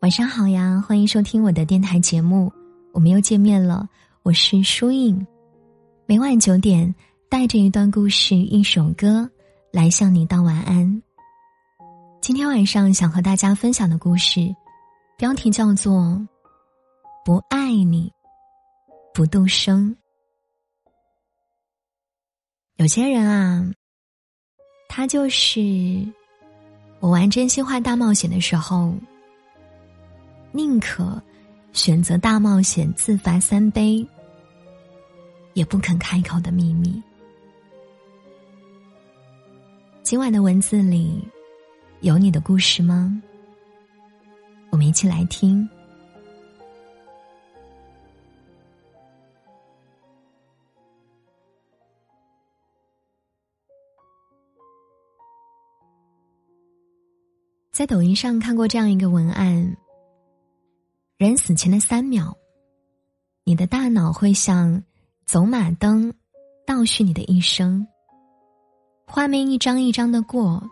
晚上好呀，欢迎收听我的电台节目，我们又见面了，我是舒影。每晚九点，带着一段故事、一首歌来向你道晚安。今天晚上想和大家分享的故事，标题叫做《不爱你不动声》。有些人啊，他就是我玩真心话大冒险的时候。宁可选择大冒险自罚三杯，也不肯开口的秘密。今晚的文字里有你的故事吗？我们一起来听。在抖音上看过这样一个文案。人死前的三秒，你的大脑会像走马灯，倒叙你的一生。画面一张一张的过，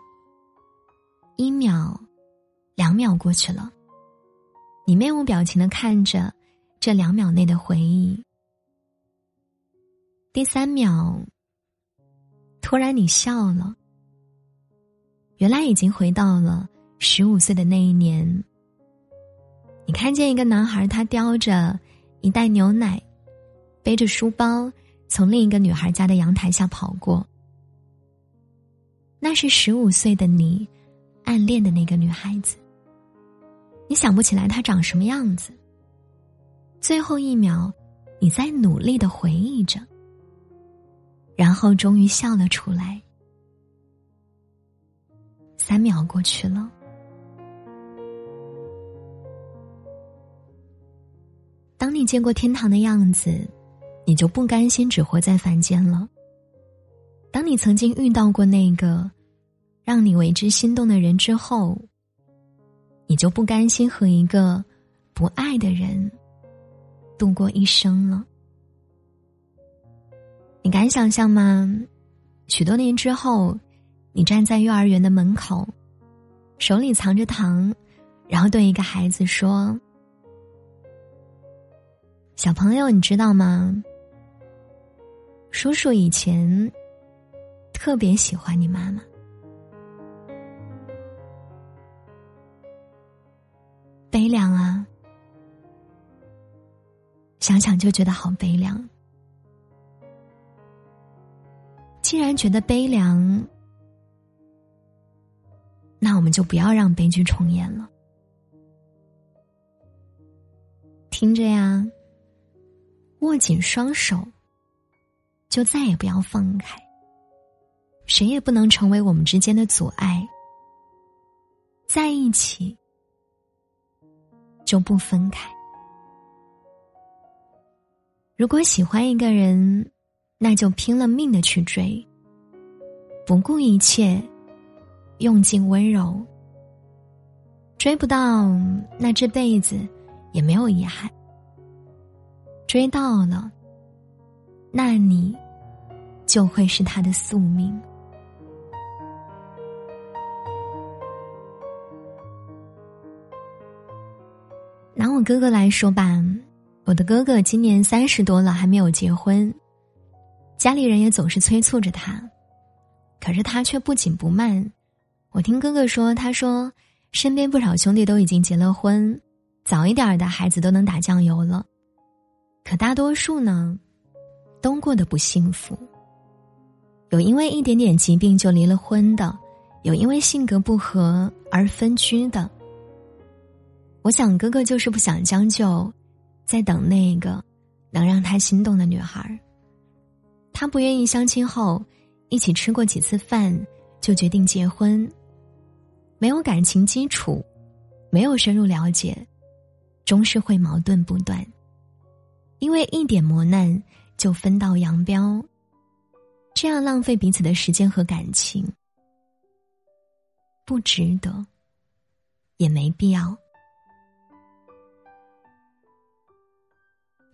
一秒、两秒过去了，你面无表情的看着这两秒内的回忆。第三秒，突然你笑了，原来已经回到了十五岁的那一年。你看见一个男孩，他叼着一袋牛奶，背着书包，从另一个女孩家的阳台下跑过。那是十五岁的你暗恋的那个女孩子。你想不起来她长什么样子。最后一秒，你在努力的回忆着，然后终于笑了出来。三秒过去了。当你见过天堂的样子，你就不甘心只活在凡间了。当你曾经遇到过那个让你为之心动的人之后，你就不甘心和一个不爱的人度过一生了。你敢想象吗？许多年之后，你站在幼儿园的门口，手里藏着糖，然后对一个孩子说。小朋友，你知道吗？叔叔以前特别喜欢你妈妈。悲凉啊！想想就觉得好悲凉。既然觉得悲凉，那我们就不要让悲剧重演了。听着呀。握紧双手，就再也不要放开。谁也不能成为我们之间的阻碍。在一起，就不分开。如果喜欢一个人，那就拼了命的去追，不顾一切，用尽温柔。追不到，那这辈子也没有遗憾。追到了，那你就会是他的宿命。拿我哥哥来说吧，我的哥哥今年三十多了还没有结婚，家里人也总是催促着他，可是他却不紧不慢。我听哥哥说，他说身边不少兄弟都已经结了婚，早一点的孩子都能打酱油了。可大多数呢，都过得不幸福。有因为一点点疾病就离了婚的，有因为性格不合而分居的。我想哥哥就是不想将就，在等那个能让他心动的女孩。他不愿意相亲后一起吃过几次饭就决定结婚，没有感情基础，没有深入了解，终是会矛盾不断。因为一点磨难就分道扬镳，这样浪费彼此的时间和感情，不值得，也没必要。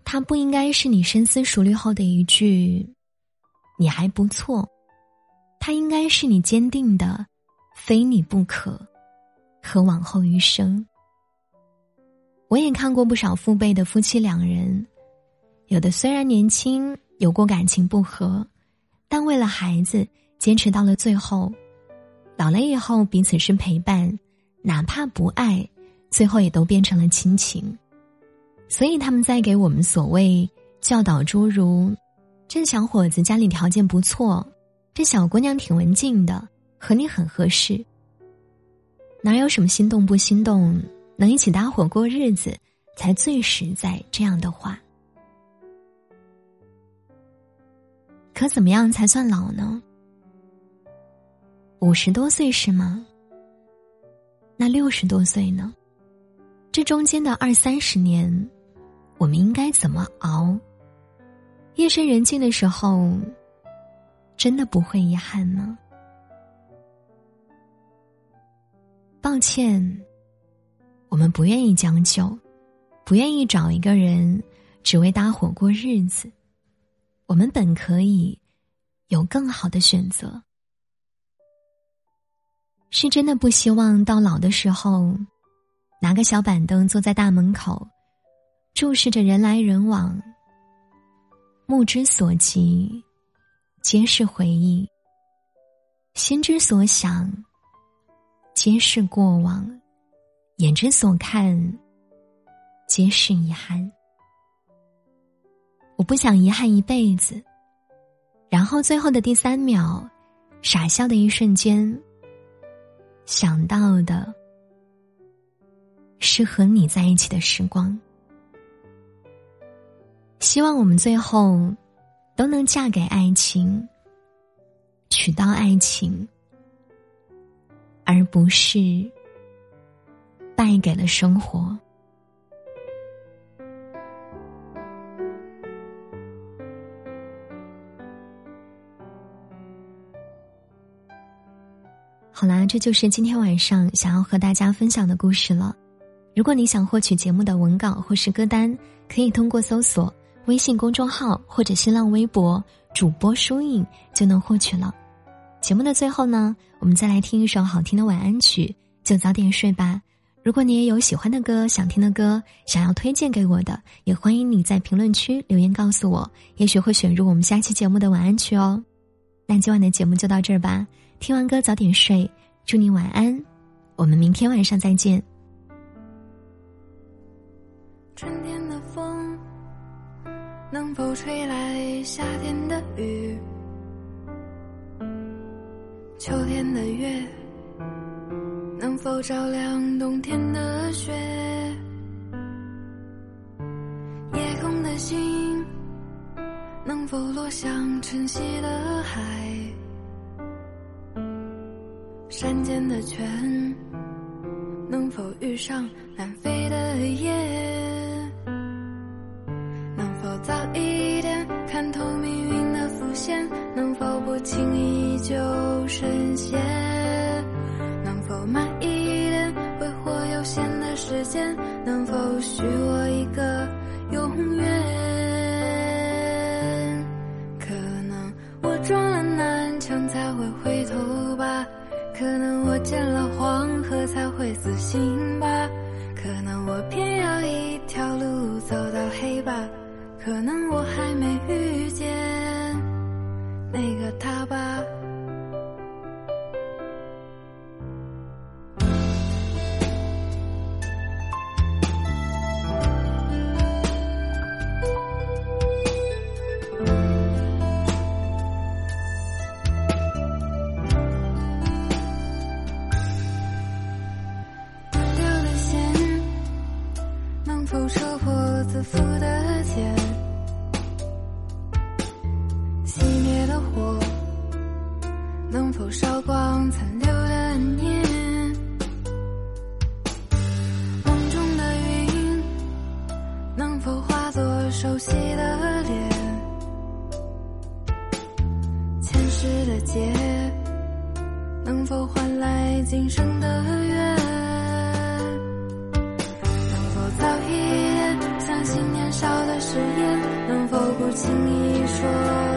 他不应该是你深思熟虑后的一句“你还不错”，他应该是你坚定的，非你不可，和往后余生。我也看过不少父辈的夫妻两人，有的虽然年轻，有过感情不和，但为了孩子坚持到了最后。老了以后，彼此是陪伴，哪怕不爱，最后也都变成了亲情。所以他们在给我们所谓教导，诸如：这小伙子家里条件不错，这小姑娘挺文静的，和你很合适。哪有什么心动不心动？能一起搭伙过日子，才最实在。这样的话，可怎么样才算老呢？五十多岁是吗？那六十多岁呢？这中间的二三十年，我们应该怎么熬？夜深人静的时候，真的不会遗憾吗？抱歉。我们不愿意将就，不愿意找一个人只为搭伙过日子。我们本可以有更好的选择。是真的不希望到老的时候，拿个小板凳坐在大门口，注视着人来人往，目之所及皆是回忆，心之所想皆是过往。眼之所看，皆是遗憾。我不想遗憾一辈子。然后最后的第三秒，傻笑的一瞬间，想到的是和你在一起的时光。希望我们最后都能嫁给爱情，娶到爱情，而不是。败给了生活。这就是今天晚上想要和大家分享的故事了。如果你想获取节目的文稿或是歌单，可以通过搜索微信公众号或者新浪微博主播书影就能获取了。节目的最后呢，我们再来听一首好听的晚安曲，就早点睡吧。如果你也有喜欢的歌、想听的歌，想要推荐给我的，也欢迎你在评论区留言告诉我，也许会选入我们下期节目的晚安曲哦。那今晚的节目就到这儿吧，听完歌早点睡，祝你晚安，我们明天晚上再见。春天的风能否吹来夏天的雨？秋天的月。能否照亮冬天的雪？夜空的星能否落向晨曦的海？山间的泉能否遇上南飞的雁？能否早一点看透命运的伏线？能否不轻易就深陷？能否慢一点，挥霍有限的时间，能否许我一个永远？才会死心吧，可能我偏要一条路走到黑吧，可能我还没遇见那个他吧。否是我自负的茧，熄灭的火，能否烧光残留的念，梦中的云能否化作熟悉的脸？前世的劫能否换来今生的缘轻易说